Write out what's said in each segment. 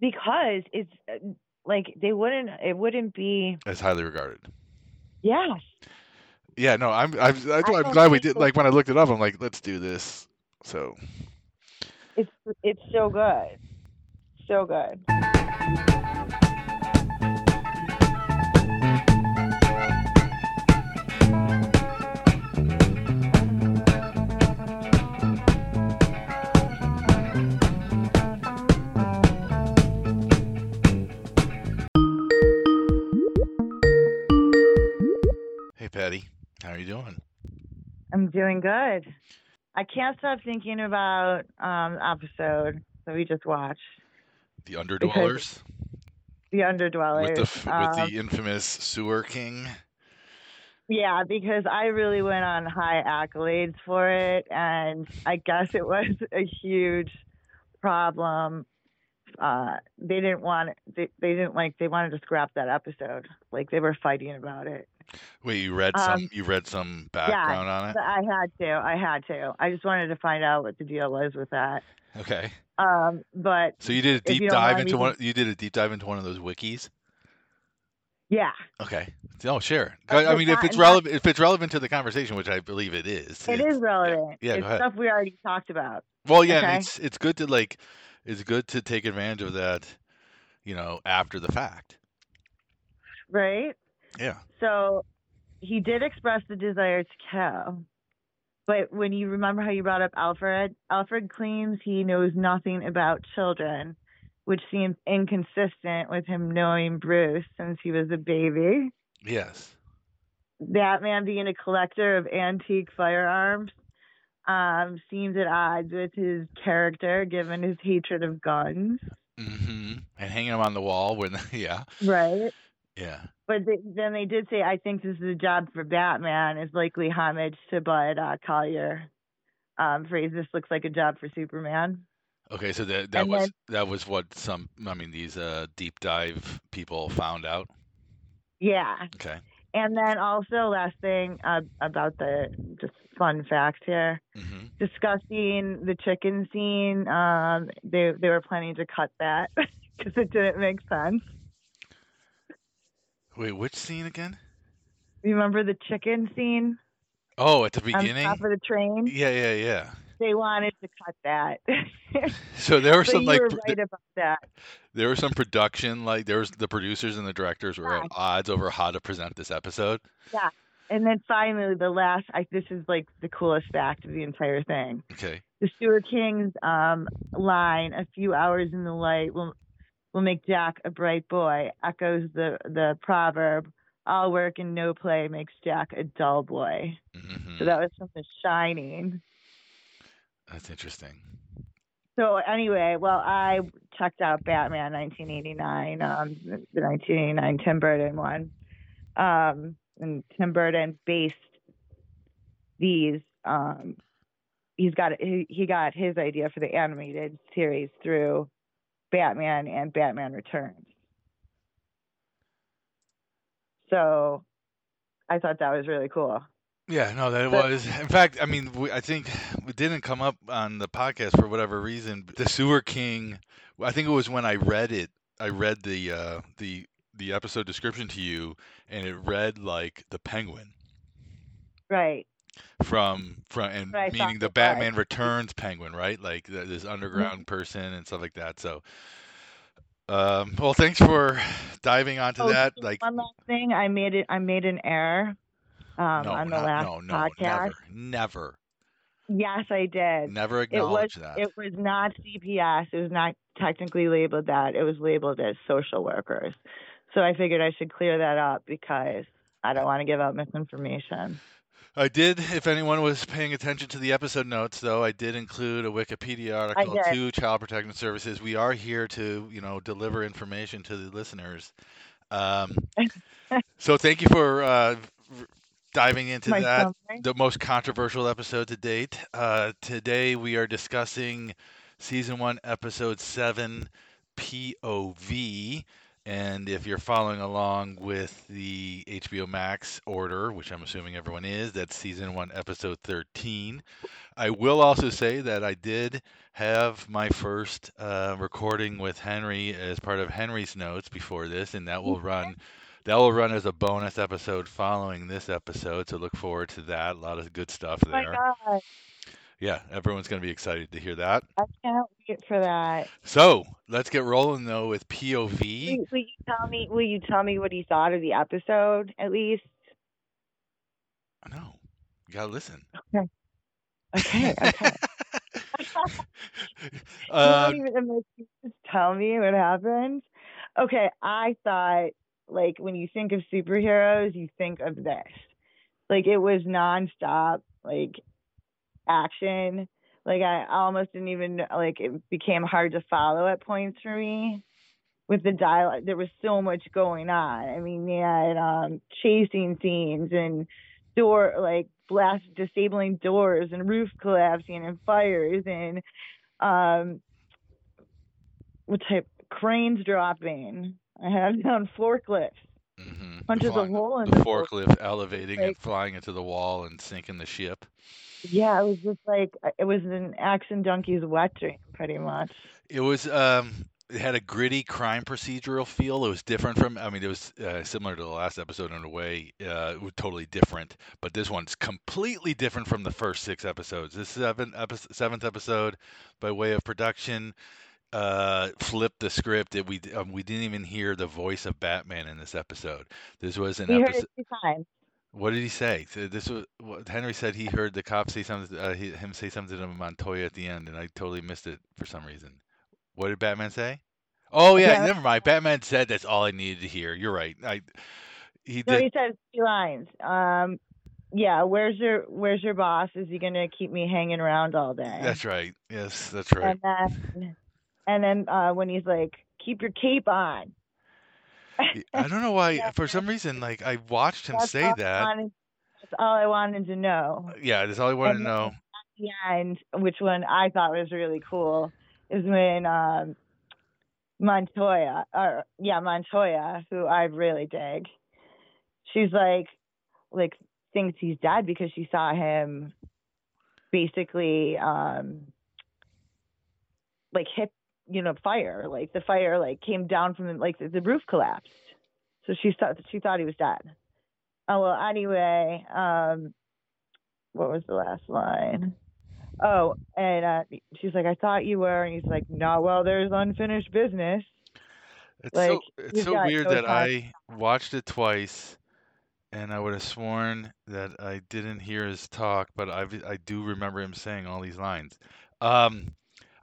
because it's uh, like they wouldn't. It wouldn't be. As highly regarded. Yeah. Yeah, no, I'm I'm, that's why I'm glad we did. Like when I looked it up, I'm like, let's do this. So It's it's so good. So good. Doing? I'm doing good. I can't stop thinking about um the episode that we just watched, The Underdwellers The Underdwellers. with the Um, with the infamous Sewer King. Yeah, because I really went on high accolades for it, and I guess it was a huge problem. Uh, they didn't want they, they didn't like they wanted to scrap that episode. Like they were fighting about it. Wait, you read Um, some you read some background on it? I had to. I had to. I just wanted to find out what the deal was with that. Okay. Um, but So you did a deep dive into me- one. You did a deep dive into one of those wikis. yeah, Okay. Oh, sure. I but mean, if it's relevant, if it's relevant to the conversation, which I believe it is, it is relevant. yeah, go it's ahead. stuff we already talked about. Well, yeah, Okay. it's it's good to like, it's good to take advantage of that, you know, after the fact. Right? Yeah. So he did express the desire to kill. But when you remember how you brought up Alfred, Alfred claims he knows nothing about children, which seems inconsistent with him knowing Bruce since he was a baby. Yes. Batman being a collector of antique firearms um, seems at odds with his character given his hatred of guns. Mm-hmm. And hanging them on the wall when, yeah, Right. yeah. But they, then they did say, I think this is a job for Batman, is likely homage to Bud uh, Collyer um, phrase, this looks like a job for Superman. Okay, so that that And was then- that was what some, I mean, these uh deep dive people found out. Yeah. Okay. And then also, last thing uh, about the just fun fact here hmm discussing the chicken scene. Um, they, they were planning to cut that because it didn't make sense. Wait, which scene again? Remember the chicken scene Oh, at the beginning, on top of the train? Yeah, yeah, yeah. They wanted to cut that. So there were some you like were right about that. there was some production like there was the producers and the directors were Yeah. at odds over how to present this episode. Yeah. And then finally, the last, I, this is like the coolest fact of the entire thing. Okay. The Sewer King's um, line, a few hours in the light will will make Jack a bright boy, echoes the, the proverb, all work and no play makes Jack a dull boy. hmm So that was from The Shining. That's interesting. So anyway, well, I checked out Batman 1989, um, the the 1989 Tim Burton one, um, and Tim Burton based these. Um, he's got he, he got his idea for the animated series through Batman and Batman Returns. So I thought that was really cool. Yeah, no, that But- was. In fact, I mean, we, I think we didn't come up on the podcast for whatever reason. The Sewer King. I think it was when I read it. I read the uh, the the episode description to you, and it read like the Penguin Right. from from and thought meaning the. Batman Returns Penguin, right? Like the, this underground person and stuff like that. So, um, well, thanks for diving onto Oh, that. Like, one last thing, I made it. I made an error um, no, on the not- last no, no, podcast. never, never, Yes, I did. never It was acknowledge that. it was not CPS. It was not technically labeled that. It was labeled as social workers. So I figured I should clear that up because I don't want to give out misinformation. I did, if anyone was paying attention to the episode notes, though, I did include a Wikipedia article to Child Protective Services. We are here to, you know, deliver information to the listeners. Um, so thank you for uh, diving into My that. The most controversial episode to date. Uh, today we are discussing season one, episode seven, POV. And if you're following along with the HBO Max order, which I'm assuming everyone is, that's season one, episode 13. I will also say that I did have my first uh, recording with Henry as part of Henry's notes before this, and that will run. That will run as a bonus episode following this episode, so look forward to that. A lot of good stuff Oh my there. god, Yeah, everyone's going to be excited to hear that. I can't wait for that. So let's get rolling though with POV. Will, will you tell me? Will you tell me what he thought of the episode at least? No, you gotta listen. Okay, okay. uh, you don't even like, you just tell me what happened. Okay, I thought like when you think of superheroes, you think of this. Like it was nonstop, like action. Like I almost didn't even like it became hard to follow at points for me with the dialogue. There was so much going on. I mean, you had um chasing scenes and door like blast disabling doors and roof collapsing and fires and um what type cranes dropping. I had down forklifts. mhm. Punches a Flying- hole in the the forklift elevating and Like- flying into the wall and sinking the ship. Yeah, it was just like it was an action donkey's wet dream, pretty much. It was um it had a gritty crime procedural feel. It was different from I mean it was uh, similar to the last episode in a way. Uh it was totally different, but this one's completely different from the first 6 episodes. This seven epi- seventh episode by way of production uh flipped the script. It, we um, we didn't even hear the voice of Batman in this episode. This was an We episode it two times. What did he say? So this was what Henry said. He heard the cop say something, uh, he, him say something to Montoya at the end, and I totally missed it for some reason. What did Batman say? Oh yeah, Yeah. never mind. Batman said that's all I needed to hear. You're right. I he No, he said two lines. Um, yeah, where's your where's your boss? Is he gonna keep me hanging around all day? That's right. Yes, that's right. And then and then uh, when he's like, keep your cape on. I don't know why. Yeah. For some reason, like I watched him That's say that. wanted- that's all I wanted to know. Yeah, that's all I wanted to And know. then And which one I thought was really cool is when um, Montoya, or yeah, Montoya, who I really dig. She's like, like thinks he's dead because she saw him basically um like hit you know fire like the fire like came down from the, like the, the roof collapsed so she thought she thought he was dead oh well anyway um what was the last line oh and uh she's like i thought you were and he's like no well there's unfinished business It's like, so it's so weird no that time. I watched it twice, and I would have sworn that I didn't hear his talk, but I I do remember him saying all these lines. Um,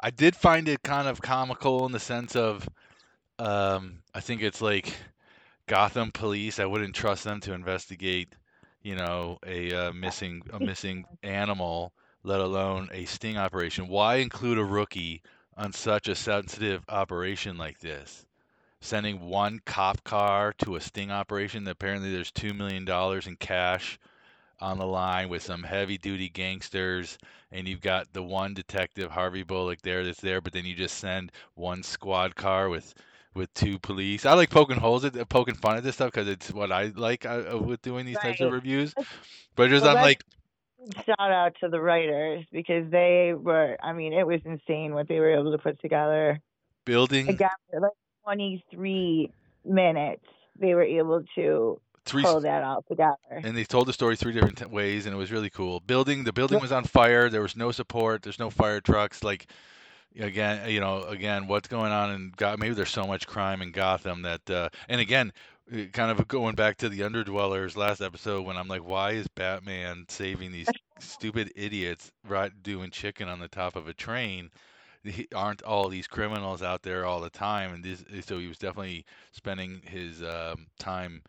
I did find it kind of comical in the sense of, um, I think it's like Gotham police. I wouldn't trust them to investigate, you know, a uh, missing a missing animal, let alone a sting operation. Why include a rookie on such a sensitive operation like this? sending one cop car to a sting operation. That apparently, there's two million dollars in cash on the line with some heavy duty gangsters, and you've got the one detective Harvey Bullock there that's there, but then you just send one squad car with with two police. I like poking holes at poking fun at this stuff because it's what I like uh, with doing these types of reviews. But just Well, I'm like, shout out to the writers because they were i mean it was insane what they were able to put together building again like 23 minutes they were able to three pull that all together. And they told the story three different t- ways and it was really cool. Building the building was on fire. There was no support. There's no fire trucks. Like again you know again what's going on in Gotham maybe there's so much crime in Gotham that uh and again uh, kind of going back to the underdwellers last episode when I'm like why is Batman saving these stupid idiots right doing chicken on the top of a train? Aren't all these criminals out there all the time? And this so he was definitely spending his um, time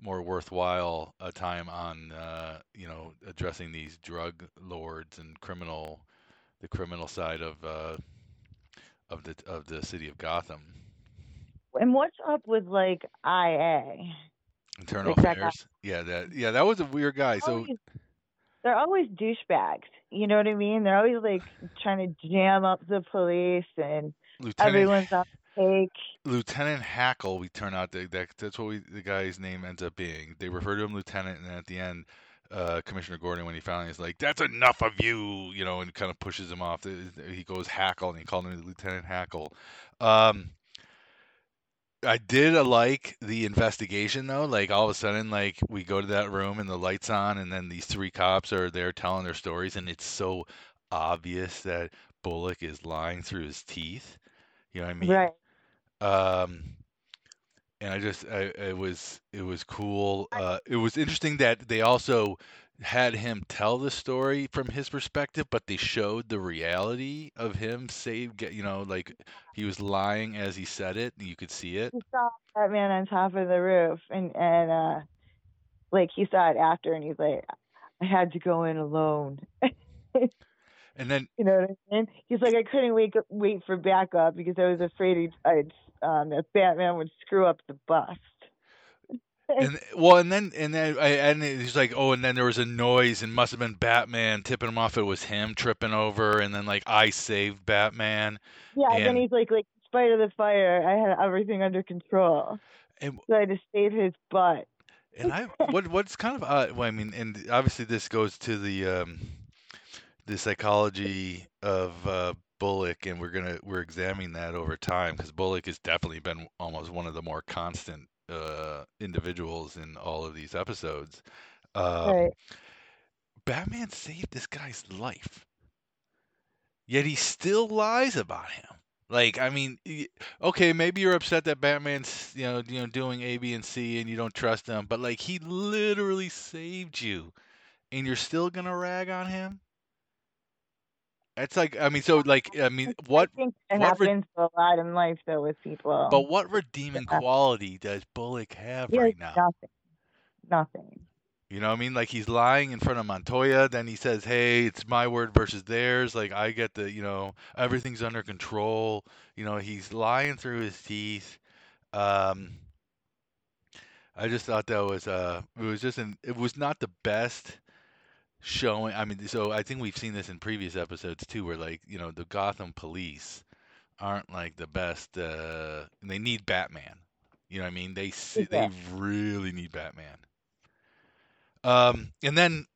more worthwhile a time on uh, you know addressing these drug lords and criminal the criminal side of uh, of the of the city of Gotham. and what's up with like ia Internal Like that affairs. Yeah, that yeah, that was a weird guy. So always, they're always douchebags you know what i mean they're always like trying to jam up the police and Lieutenant everyone's on take. Lieutenant Hackle, we turn out that, that that's what we, the guy's name ends up being. They refer to him lieutenant, and then at the end, uh, Commissioner Gordon, when he finally is like, "That's enough of you," you know, and kind of pushes him off. He goes Hackle, and he called him Lieutenant Hackle. Um, I did like the investigation though. Like all of a sudden, like we go to that room and the lights on, and then these three cops are there telling their stories, and it's so obvious that Bullock is lying through his teeth. You know what I mean? Right. Um, and I just, I, it was, it was cool. Uh, it was interesting that they also had him tell the story from his perspective, but they showed the reality of him save, you know, like he was lying as he said it. And you could see it. He saw man on top of the roof, and and uh, like he saw it after, and he's like, I had to go in alone. And then, You know what I mean? He's like, I couldn't wait wait for backup because I was afraid he'd, I'd, um, that Batman would screw up the bust. and well, and then, and then, I, and he's like, oh, and then there was a noise, and must have been Batman tipping him off. It was him tripping over, and then like I saved Batman. Yeah, and then he's like, like, in spite of the fire, I had everything under control. And So I had to save his butt. And I what what's kind of odd, well, I mean, and obviously this goes to the um, the psychology of uh, Bullock, and we're gonna we're examining that over time because Bullock has definitely been almost one of the more constant uh, individuals in all of these episodes. Um, right. Batman saved this guy's life, yet he still lies about him. Like, I mean, okay, maybe you're upset that Batman's, you know, you know, doing A, B, and C, and you don't trust him, but like, he literally saved you, and you're still gonna rag on him. It's like, I mean, so like, I mean, what, I think it what re- happens a lot in life though with people. but what redeeming Yeah. quality does Bullock have He right now? nothing. Nothing. You know what I mean? Like he's lying in front of Montoya, then he says, "Hey, it's my word versus theirs. Like I get the, you know, everything's under control." You know, he's lying through his teeth. Um I just thought that was uh it was just an it was not the best showing. I mean, so I think we've seen this in previous episodes too where like, you know, the Gotham police aren't like the best uh they need Batman. You know what I mean? They they really need Batman. Um, and then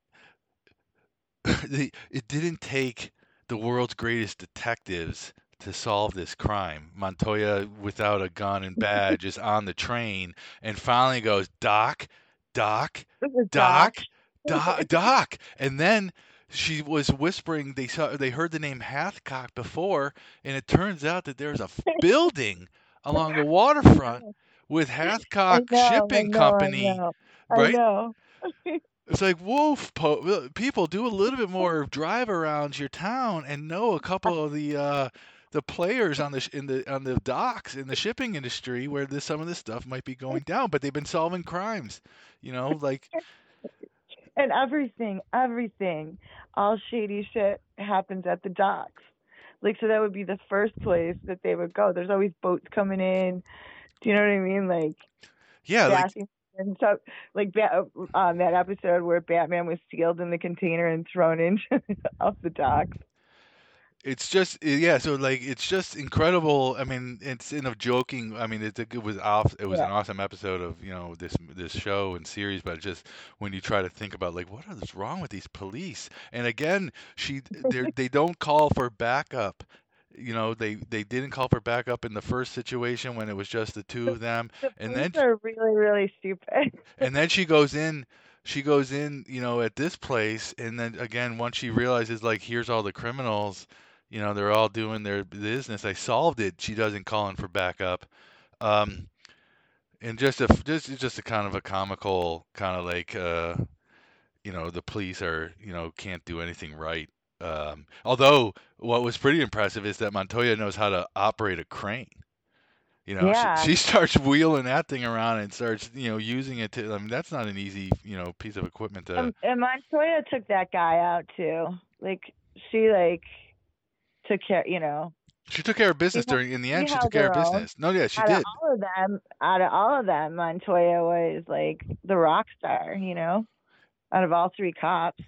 it didn't take the world's greatest detectives to solve this crime. Montoya, without a gun and badge, is on the train and finally goes, Doc, Doc, is Doc, Doc, Doc. And then she was whispering. They saw, they heard the name Hathcock before, and it turns out that there's a building along the waterfront with Hathcock know, Shipping know, Company. I know. right? I. It's like, whoa, po- people do a little bit more drive around your town and know a couple of the uh, the players on the sh- in the on the docks in the shipping industry where this some of this stuff might be going down, but they've been solving crimes. You know, like And everything, everything, all shady shit happens at the docks. Like, so that would be the first place that they would go. There's always boats coming in. Do you know what I mean? Like, yeah, like and stuff. Like um, that episode where Batman was sealed in the container and thrown in off the docks. It's just eh, yeah. So like it's just incredible. I mean, it's in a joking. I mean, it's a, it was off. It was an awesome episode of you know this this show and series. But just when you try to think about like what is wrong with these police, and again, she they they don't call for backup. You know, they they didn't call for backup in the first situation when it was just the two of them, The and then are really, really stupid. and then she goes in she goes in you know at this place and then again once she realizes like here's all the criminals you know they're all doing their business i solved it she doesn't call in for backup um and just a just just a kind of a comical kind of like uh you know the police are you know can't do anything right um although what was pretty impressive is that montoya knows how to operate a crane you know, Yeah. she, she starts wheeling that thing around and starts, you know, using it to. I mean, that's not an easy, you know, piece of equipment to. Um, and Montoya took that guy out too. Like she like took care, you know, she took care of business held- during. In the end, she she took care of held her own. business. No, yeah, she out did. of all of them, out of all of them, Montoya was like the rock star, you know, out of all three cops.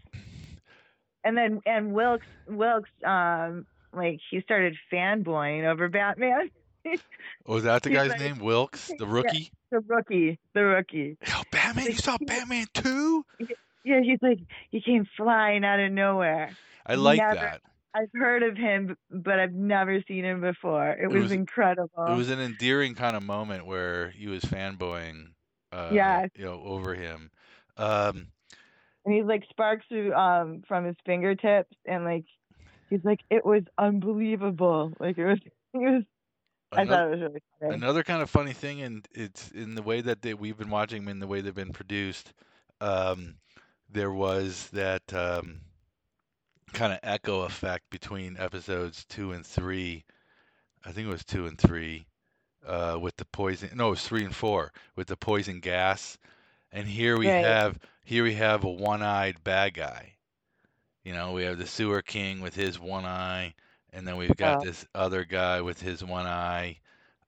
And then and Wilkes Wilkes um like he started fanboying over Batman. Was that the He's guy's like- name? Wilkes, the rookie. the rookie, the rookie. Oh, Batman! You saw Batman too? Yeah, he's like he came flying out of nowhere. I like Never- that. I've heard of him, but I've never seen him before. It, was, was- incredible. It was an endearing kind of moment where he was fanboying, uh, Yes. you know, over him. Um, and he's like sparks um from his fingertips, and like he's like it was unbelievable. Like it was, it was. I thought it was really funny. Another kind of funny thing, and it's in the way that they, we've been watching them, in the way they've been produced. Um, there was that um, kind of echo effect between episodes two and three. I think it was two and three uh, with the poison. No, it was three and four with the poison gas. And here we Right. have here we have a one-eyed bad guy. You know, we have the sewer king with his one eye, and then we've got Oh. this other guy with his one eye.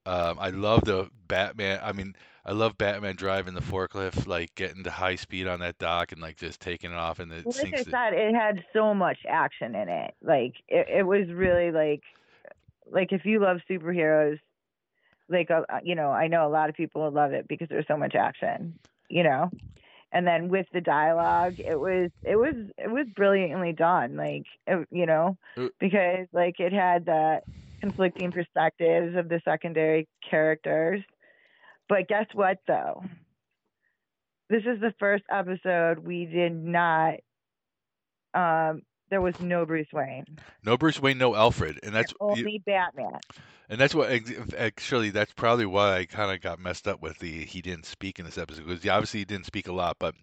Um, I love the Batman. I mean, I love Batman driving the forklift, like getting to high speed on that dock and like just taking it off, and it like I said, it had so much action in it. Like it, it was really like, like if you love superheroes, like uh, you know, I know a lot of people would love it because there's so much action. You know, and then with the dialogue, it was it was it was brilliantly done. Like it, you know, Uh, because like it had the conflicting perspectives of the secondary characters. But guess what though? This is the first episode we did not um there was no Bruce Wayne. No Bruce Wayne, no Alfred, and that's you- only Batman. And that's what actually that's probably why I kind of got messed up with the he didn't speak in this episode because obviously he didn't speak a lot, but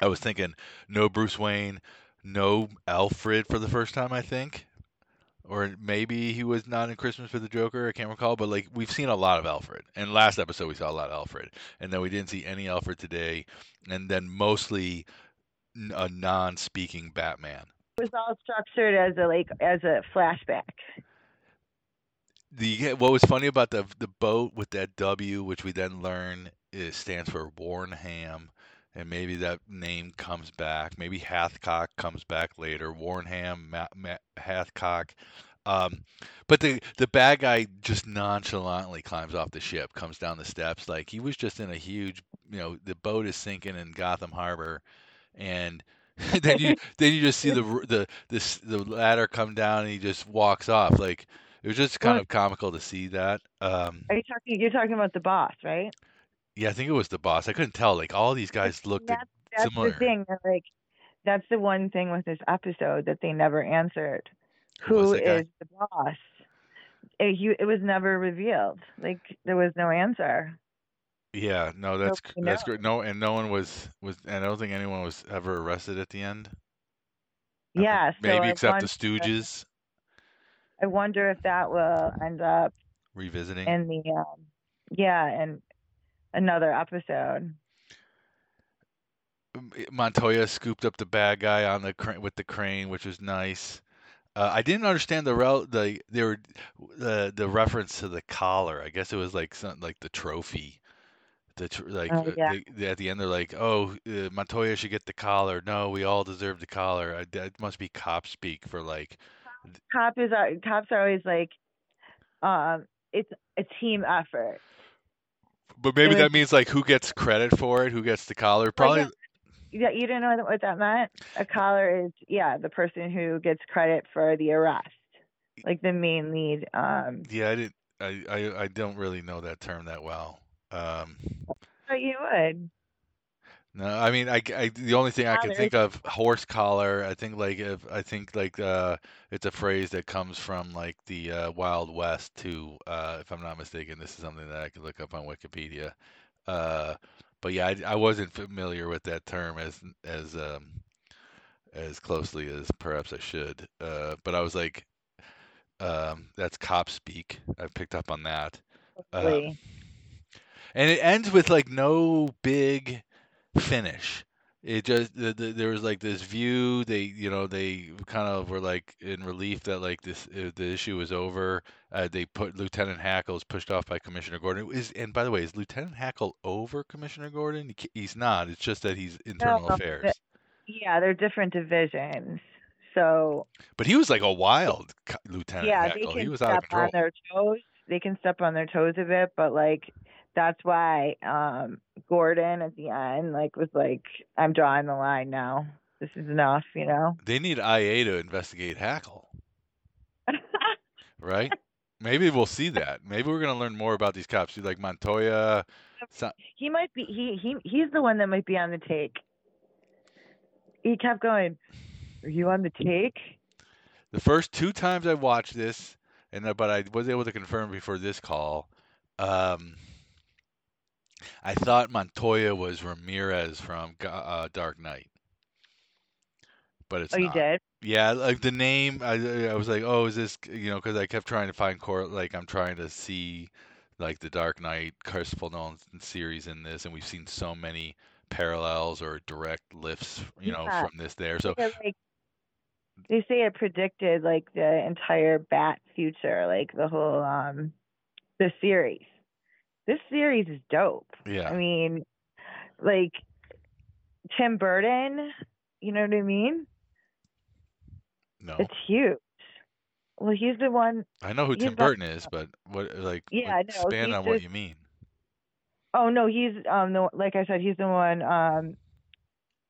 I was thinking no Bruce Wayne, no Alfred for the first time I think, or maybe he was not in Christmas for the Joker. I can't recall, but like we've seen a lot of Alfred, and last episode we saw a lot of Alfred, and then we didn't see any Alfred today, and then mostly a non-speaking Batman. It was all structured as a like as a flashback. the what was funny about the the boat with that W, which we then learn is stands for Warnham, and maybe that name comes back. Maybe Hathcock comes back later. Warnham, Ma- Ma- Hathcock. Um, but the the bad guy just nonchalantly climbs off the ship, comes down the steps like he was just in a huge, you know, the boat is sinking in Gotham Harbor, and then you then you just see the the this the ladder come down and he just walks off like it was just kind of comical to see that. Um, Are you talking you're talking about the boss, right? Yeah, I think it was the boss. I couldn't tell. Like all these guys looked That's that's similar. the thing. Like that's the one thing with this episode that they never answered. Who Who is the boss? It, you, it was never revealed. Like there was no answer. Yeah, no, that's Nobody that's great. No, and no one was was, and I don't think anyone was ever arrested at the end. Yeah, so maybe I except the Stooges I wonder if that will end up revisiting. in the um, yeah, in another episode. Montoya scooped up the bad guy on the cra- with the crane, which was nice. Uh, I didn't understand the rel- the they were the the reference to the collar. I guess it was like some, like the trophy. The tr- like Oh, yeah. they, they- at the end they're like, oh, uh, Montoya should get the collar. No, we all deserve the collar. I, that must be cop speak for like, Cop is uh, cops are always like, um, it's a team effort. But maybe They're that means like who gets credit for it, who gets the collar. Probably Yeah, you didn't know what- what that meant. A collar is yeah the person who gets credit for the arrest, like the main lead. Um, yeah. I didn't. I, I I don't really know that term that well. Um, but you would. No, I mean, I, I- the only thing I can think of horse collar. I think like if I think like uh, it's a phrase that comes from like the uh, Wild West too. Uh, if I'm not mistaken, this is something that I could look up on Wikipedia. Uh, but yeah, I, I wasn't familiar with that term as as um, as closely as perhaps I should. Uh, but I was like, um, that's cop speak. I picked up on that. Uh, and it ends with like no big finish. It just the, the, there was like this view. They you know they kind of were like in relief that like this uh, the issue was over. Uh, they put Lieutenant Hackle's pushed off by Commissioner Gordon. Is and by the way, is Lieutenant Hackle over Commissioner Gordon? He He's not. It's just that he's internal No, affairs. but- yeah, they're different divisions. So But he was like a wild Lieutenant yeah, Hackle. they He can was out of step on their toes. they can step on their toes a bit, but like that's why um Gordon at the end like was like, I'm drawing the line now. This is enough, you know. They need IA to investigate Hackle, right? Maybe we'll see that. Maybe we're gonna learn more about these cops. See, Like Montoya. He might be he he he's the one that might be on the take. He kept going, Are you on the take? the first two times I watched this, and but I was able to confirm before this call. Um, I thought Montoya was Ramirez from uh, Dark Knight, but it's oh, you did? Yeah, like the name, I I was like, oh, is this you know? Because I kept trying to find court, like I'm trying to see like the Dark Knight, Christopher Nolan series in this, and we've seen so many parallels or direct lifts, you know, Yeah. from this there. So Yeah, like they say it predicted like the entire bat future, like the whole um the series. This series is dope. yeah, I mean, like Tim Burton, you know what I mean? no, It's huge. Well, he's the one I know who Tim Burton is, but what like Yeah, like, know, expand on what you mean. Oh no, he's um the like I said, he's the one um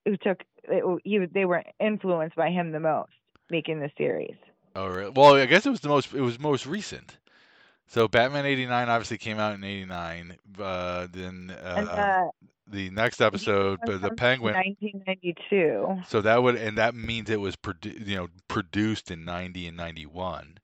who took it, he they were influenced by him the most making the series. Oh, really? Well, I guess it was the most it was most recent. So Batman '89 obviously came out in '89. Uh, then uh, and uh, the next episode, but the Penguin. 1992. So that would and that means it was produ- you know produced in 90 and 91.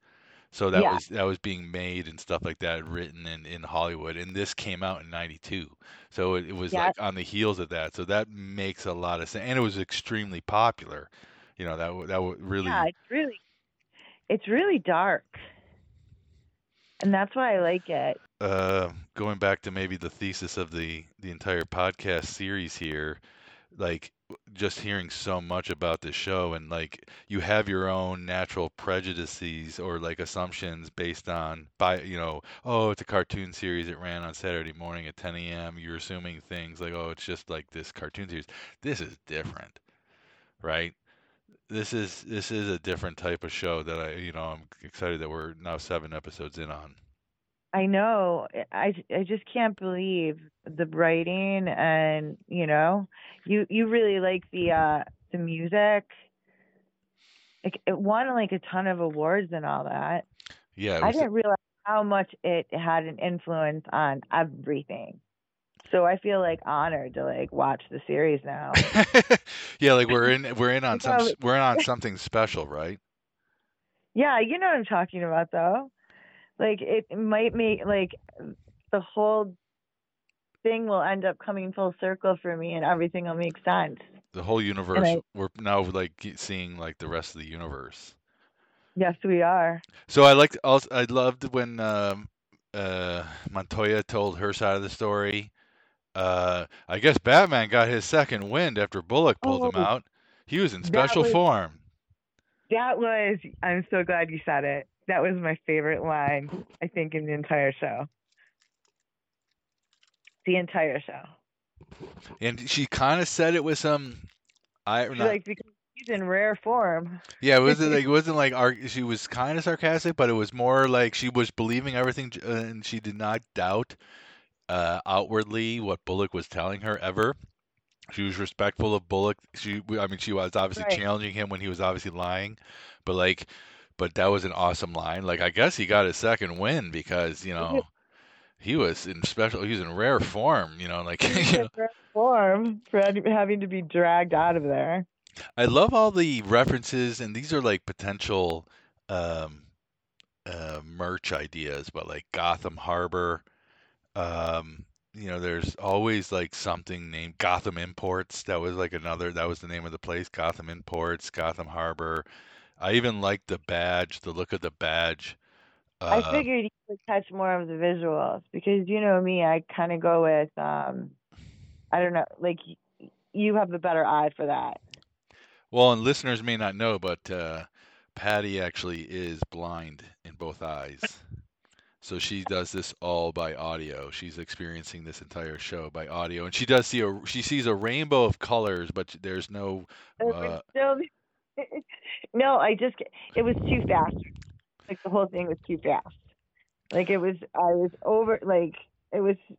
So that Yeah. was that was being made and stuff like that written in in Hollywood and this came out in 92. So it, it was Yeah. like on the heels of that. So that makes a lot of sense and it was extremely popular. You know, that that really Yeah, it's really it's really dark. And that's why I like it. uh, going back to maybe the thesis of the the entire podcast series here, like just hearing so much about this show and like you have your own natural prejudices or like assumptions based on by you know oh it's a cartoon series it ran on Saturday morning at 10 a.m. You're assuming things like oh it's just like this cartoon series. This is different, right? This is this is a different type of show that I you know I'm excited that we're now seven episodes in on. I know. I I just can't believe the writing and, you know, you you really like the uh the music. Like it won like a ton of awards and all that. Yeah, I didn't realize how much it had an influence on everything. So I feel like honored to like watch the series now. yeah, like we're in we're in on some we're in on something special, right? Yeah, you know what I'm talking about though. Like it might make like the whole thing will end up coming full circle for me and everything will make sense. The whole universe. I- we're now like seeing like the rest of the universe. Yes, we are. So I liked also I loved when um, uh, Montoya told her side of the story. Uh, I guess Batman got his second wind after Bullock pulled him Oh, out. He was in special was- form. That was I'm so glad you said it. That was my favorite line, I think, in the entire show. The entire show. And she kind of said it with some I not, like because he's in rare form. Yeah, it wasn't like it wasn't like ar- she was kind of sarcastic, but it was more like she was believing everything, uh, and she did not doubt uh, outwardly what Bullock was telling her ever. She was respectful of Bullock. She, I mean, she was obviously Right. challenging him when he was obviously lying, but like, but that was an awesome line. Like, I guess he got his second win because you know he was in special, he was in rare form. You know, like you know, rare form for having to be dragged out of there. I love all the references, and these are like potential um, uh, merch ideas, but like Gotham Harbor. Um, you know, there's always like something named Gotham Imports. That was like another. That was the name of the place. Gotham Imports, Gotham Harbor. I even like the badge, the look of the badge. Uh, I figured you would catch more of the visuals because you know me, I kind of go with um I don't know, like you have the better eye for that. Well, and listeners may not know, but uh, Patty actually is blind in both eyes. So she does this all by audio. She's experiencing this entire show by audio, and she does see a she sees a rainbow of colors, but there's no. Uh, would still be- no, I just it was too fast. Like the whole thing was too fast. Like it was, I was over. Like it was, It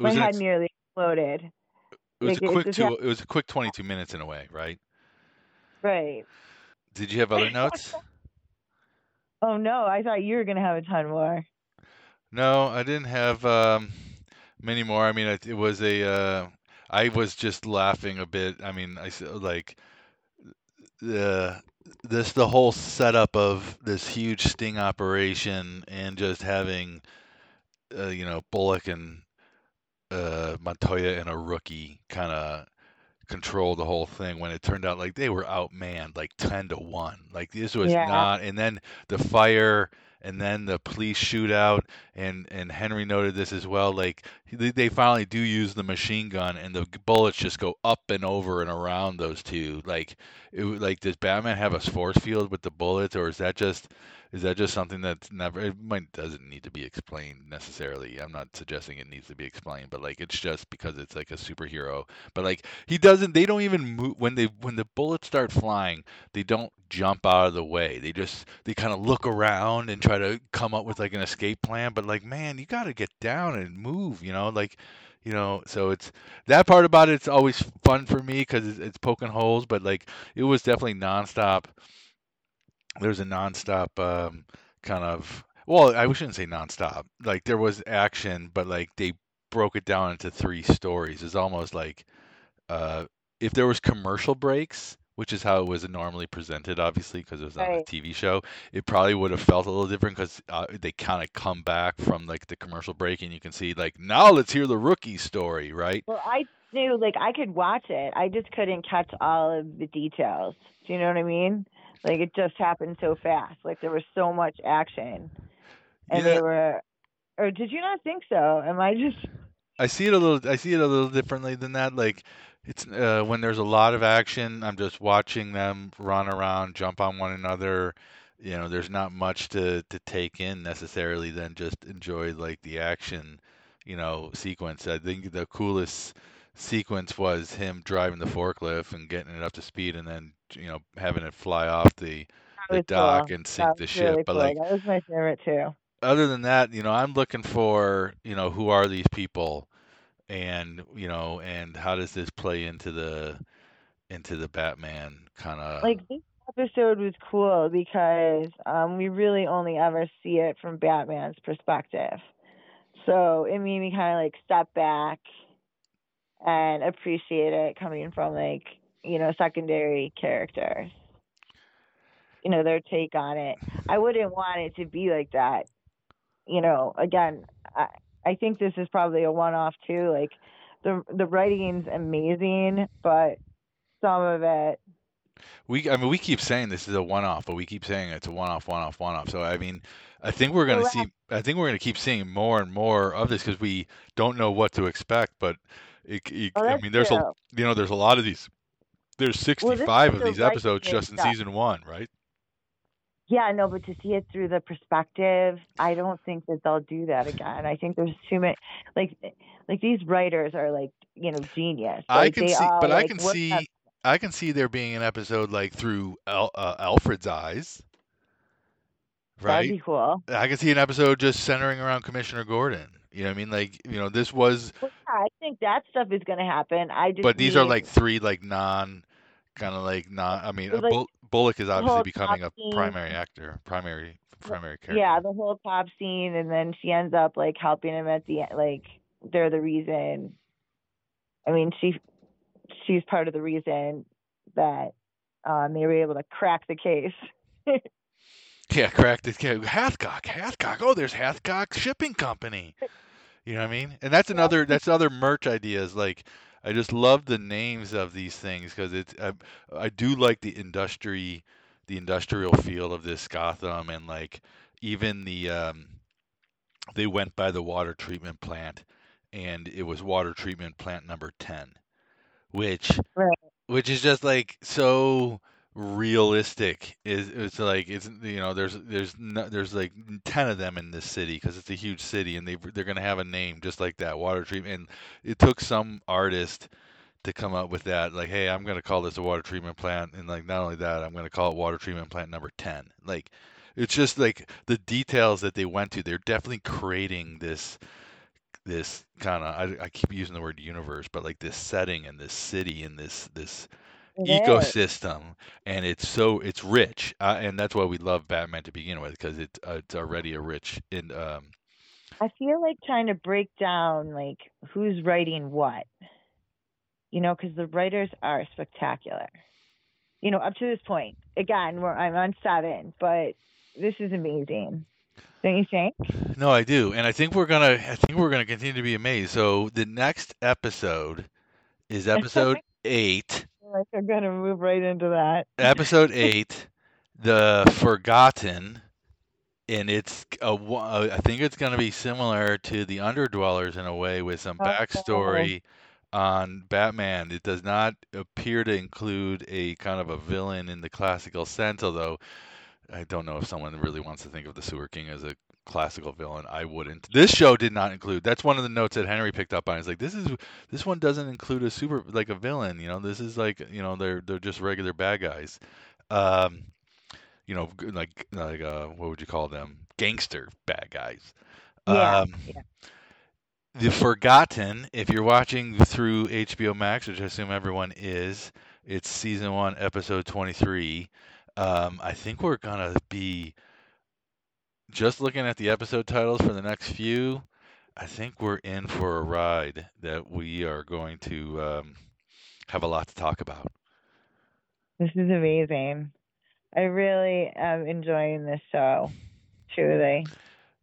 my was an head ex- nearly exploded. it was like, a quick just two, it was a quick 22 minutes in a way, right? Right. Did you have other notes? Oh no, I thought you were gonna have a ton more. No, I didn't have um, many more. I mean, it, it was a. Uh, I was just laughing a bit. I mean, I like the this the whole setup of this huge sting operation and just having, uh, you know, Bullock and uh, Montoya and a rookie kind of control the whole thing when it turned out like they were outmanned like 10 to 1 like this was Yeah. not and then the fire and then the police shootout and and henry noted this as well like they, finally do use the machine gun and the bullets just go up and over and around those two. Like it like does batman have a force field with the bullets or is that just is that just something that's never it might doesn't need to be explained necessarily. I'm not suggesting it needs to be explained but like it's just because it's like a superhero. But like he doesn't they don't even move when they when the bullets start flying they don't jump out of the way. They just they kind of look around and try to come up with like an escape plan but like man you got to get down and move you know like you know so it's that part about it's always fun for me because it's, it's poking holes but like it was definitely nonstop. There's a nonstop um, kind of well i shouldn't say nonstop. Like there was action but like they broke it down into three stories. It's almost like uh, if there was commercial breaks, which is how it was normally presented, obviously because it was on a Right. TV show, it probably would have felt a little different because uh, they kind of come back from like the commercial break and you can see like now let's hear the rookie story, right? Well, I knew like I could watch it. I just couldn't catch all of the details. Do you know what I mean? Like it just happened so fast. Like there was so much action, and Yeah. they were. Or did you not think so? Am I just? I see it a little. I see it a little differently than that. Like it's uh, when there's a lot of action, I'm just watching them run around, jump on one another. You know, there's not much to to take in necessarily. Than just enjoy like the action, you know, sequence. I think the coolest sequence was him driving the forklift and getting it up to speed, and then you know having it fly off the the dock cool. and sink the ship. really But cool. like that was my favorite too. other than that, you know, I'm looking for, you know, who are these people and, you know, and how does this play into the into the Batman kind of Like this episode was cool because um we really only ever see it from Batman's perspective. So it made me kind of like step back and appreciate it coming from like you know secondary characters. You know their take on it. I wouldn't want it to be like that. You know, again, I I think this is probably a one-off too. Like the the writing's amazing, but some of it we I mean we keep saying this is a one-off, but we keep saying it's a one-off, one-off, one-off. So I mean, I think we're going to see I think we're going to keep seeing more and more of this cuz we don't know what to expect, but it, it, Oh, I mean there's a you know there's a lot of these there's 65 is of these episodes just in stuff. season 1, right? Yeah, no, but to see it through the perspective, I don't think that they'll do that again. I think there's too many, like, like these writers are like, you know, genius. I Like can see, but I can see, up- I can see there being an episode like through Al, uh, Alfred's eyes, That'd right? be cool. I can see an episode just centering around Commissioner Gordon. You know what I mean? Like, you know, this was, Well, yeah, I think that stuff is gonna happen. I just but these are like three like non, kind of like non. I mean, like, Bull, Bullock is obviously becoming a scene- primary actor, primary primary character. yeah, the whole cop scene, and then she ends up like helping him at the end. Like they're the reason. I mean, she she's part of the reason that um, they were able to crack the case. Yeah, cracked it. yeah, Hathcock, Hathcock. Oh, there's Hathcock Shipping Company. You know what I mean? And that's another that's other merch ideas. Like, I just love the names of these things because it's I, I do like the industry, the industrial feel of this Gotham, and like even the um, they went by the water treatment plant, and it was water treatment plant number ten, which Right. which is just like so realistic is it's like it's you know there's there's no, there's like 10 of them in this city because it's a huge city and they they're going to have a name just like that water treatment and it took some artist to come up with that like hey I'm going to call this a water treatment plant and like not only that I'm going to call it water treatment plant number 10 like it's just like the details that they went to. They're definitely creating this this kind of I, I keep using the word universe, but like this setting and this city and this this It ecosystem, and it's so it's rich, uh, and that's why we love Batman to begin with because it's uh, it's already a rich in um I feel like trying to break down like who's writing what. You know, because the writers are spectacular. You know, up to this point. Again, we're, I'm on seven, but this is amazing. Don't you think? No, I do, and I think we're gonna. I think we're gonna continue to be amazed. So the next episode is episode eight. Like I'm gonna move right into that. Episode eight, the Forgotten, and it's a. I think it's gonna be similar to the Underdwellers in a way, with some backstory on Batman. It does not appear to include a kind of a villain in the classical sense, although I don't know if someone really wants to think of the Sewer King as a classical villain. I wouldn't. This show did not include. That's one of the notes that Henry picked up on. He's like, this is this one doesn't include a super like a villain. You know, this is like you know they're they're just regular bad guys. Um, you know, like like uh, what would you call them? Gangster bad guys. Yeah, Um, yeah. The Forgotten, if you're watching through HBO Max, which I assume everyone is, it's season one, episode 23. Um, I think we're gonna be just looking at the episode titles for the next few. I think we're in for a ride that we are going to um, have a lot to talk about. This is amazing. I really am enjoying this show. Truly.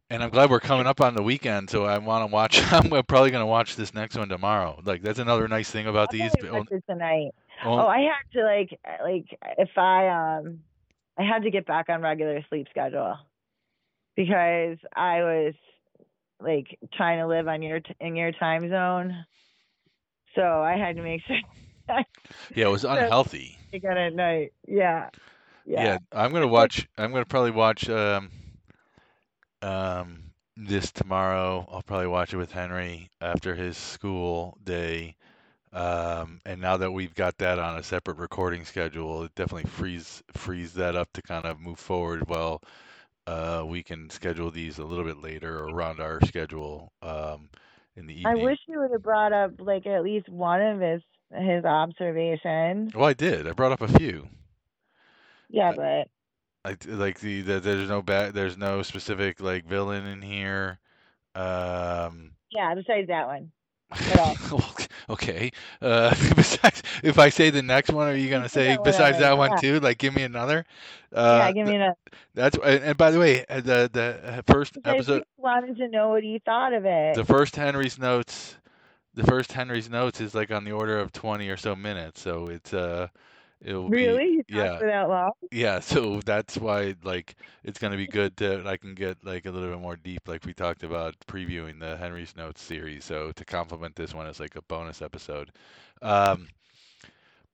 And I'm glad we're coming up on the weekend, so I want to watch. I'm probably going to watch this next one tomorrow. Like that's another nice thing about these. watch it tonight. Oh, Oh, I had to like like if I um I had to get back on regular sleep schedule because I was like trying to live on your t- in your time zone. So I had to make sure yeah, it was unhealthy. I got at night. Yeah. Yeah, Yeah. I'm gonna watch. I'm gonna probably watch um, um, this tomorrow. I'll probably watch it with Henry after his school day. Um, and now that we've got that on a separate recording schedule, it definitely frees frees that up to kind of move forward. Well, uh, we can schedule these a little bit later or around our schedule um, in the evening. I wish you would have brought up like at least one of his his observations. Well, I did. I brought up a few. Yeah, but like like the, the there's no bad there's no specific like villain in here um yeah, besides that one. Okay uh besides if i say the next one are you gonna say besides that one too? Like give me another? Uh yeah, give me a that's and and by the way uh, the the first I episode wanted to know what he thought of it. the first henry's notes the first henry's notes is like on the order of 20 or so minutes so it's uh it'll really? Talked yeah. that? Yeah, so that's why like it's gonna be good to I can get like a little bit more deep, like we talked about previewing the Henry's Notes series. So to complement this one as like a bonus episode. Um,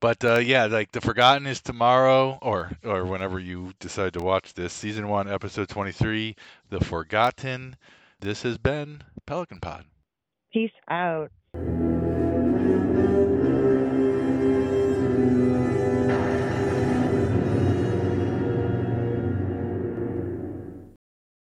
but uh, yeah, like the Forgotten is tomorrow, or or whenever you decide to watch this, season one, episode twenty three, The Forgotten. This has been Pelican Pod. Peace out.